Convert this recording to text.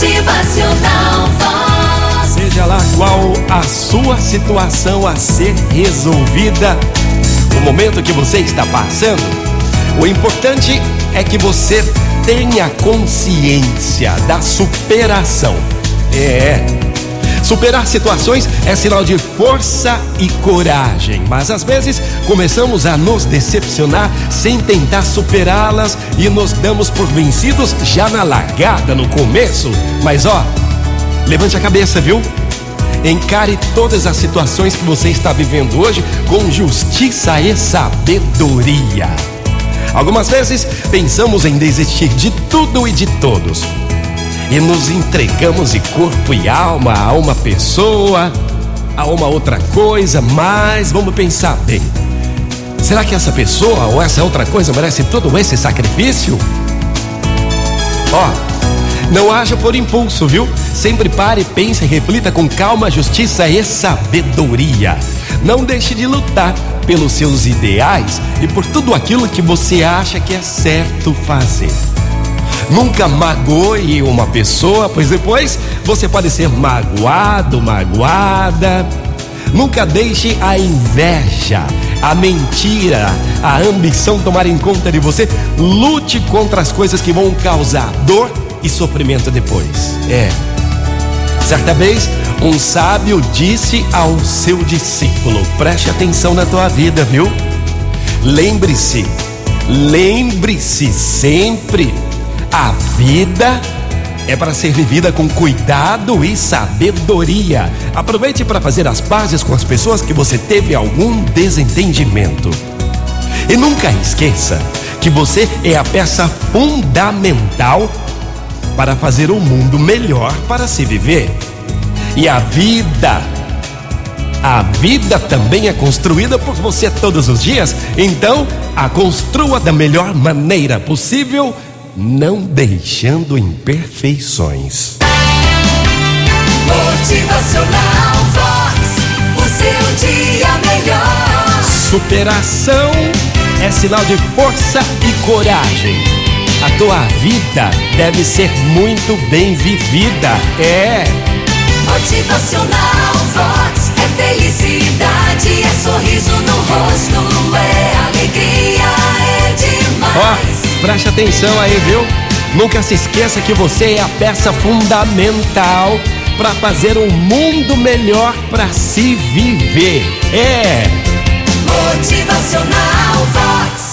Motivacional Vox. Seja lá qual a sua situação a ser resolvida, o momento que você está passando, o importante é que você tenha consciência da superação. É. Superar situações é sinal de força e coragem, mas às vezes começamos a nos decepcionar sem tentar superá-las e nos damos por vencidos já na largada, no começo. Mas ó, levante a cabeça, viu? Encare todas as situações que você está vivendo hoje com justiça e sabedoria. Algumas vezes pensamos em desistir de tudo e de todos. E nos entregamos de corpo e alma a uma pessoa, a uma outra coisa, mas vamos pensar bem. Será que essa pessoa ou essa outra coisa merece todo esse sacrifício? Ó, não haja por impulso, viu? Sempre pare, pense e reflita com calma, justiça e sabedoria. Não deixe de lutar pelos seus ideais e por tudo aquilo que você acha que é certo fazer. Nunca magoe uma pessoa, pois depois você pode ser magoado, magoada. Nunca deixe a inveja, a mentira, a ambição tomarem conta de você. Lute contra as coisas que vão causar dor e sofrimento depois. É. Certa vez, um sábio disse ao seu discípulo: Preste atenção na tua vida, viu? Lembre-se, lembre-se sempre a vida é para ser vivida com cuidado e sabedoria. Aproveite para fazer as pazes com as pessoas que você teve algum desentendimento. E nunca esqueça que você é a peça fundamental para fazer o mundo melhor para se viver. E a vida, a vida também é construída por você todos os dias. Então, a construa da melhor maneira possível não deixando imperfeições. Motivacional Vox. O seu dia melhor. Superação é sinal de força e coragem. A tua vida deve ser muito bem vivida. É. Motivacional preste atenção aí, viu? Nunca se esqueça que você é a peça fundamental para fazer um mundo melhor para se viver. É. Motivacional Vox.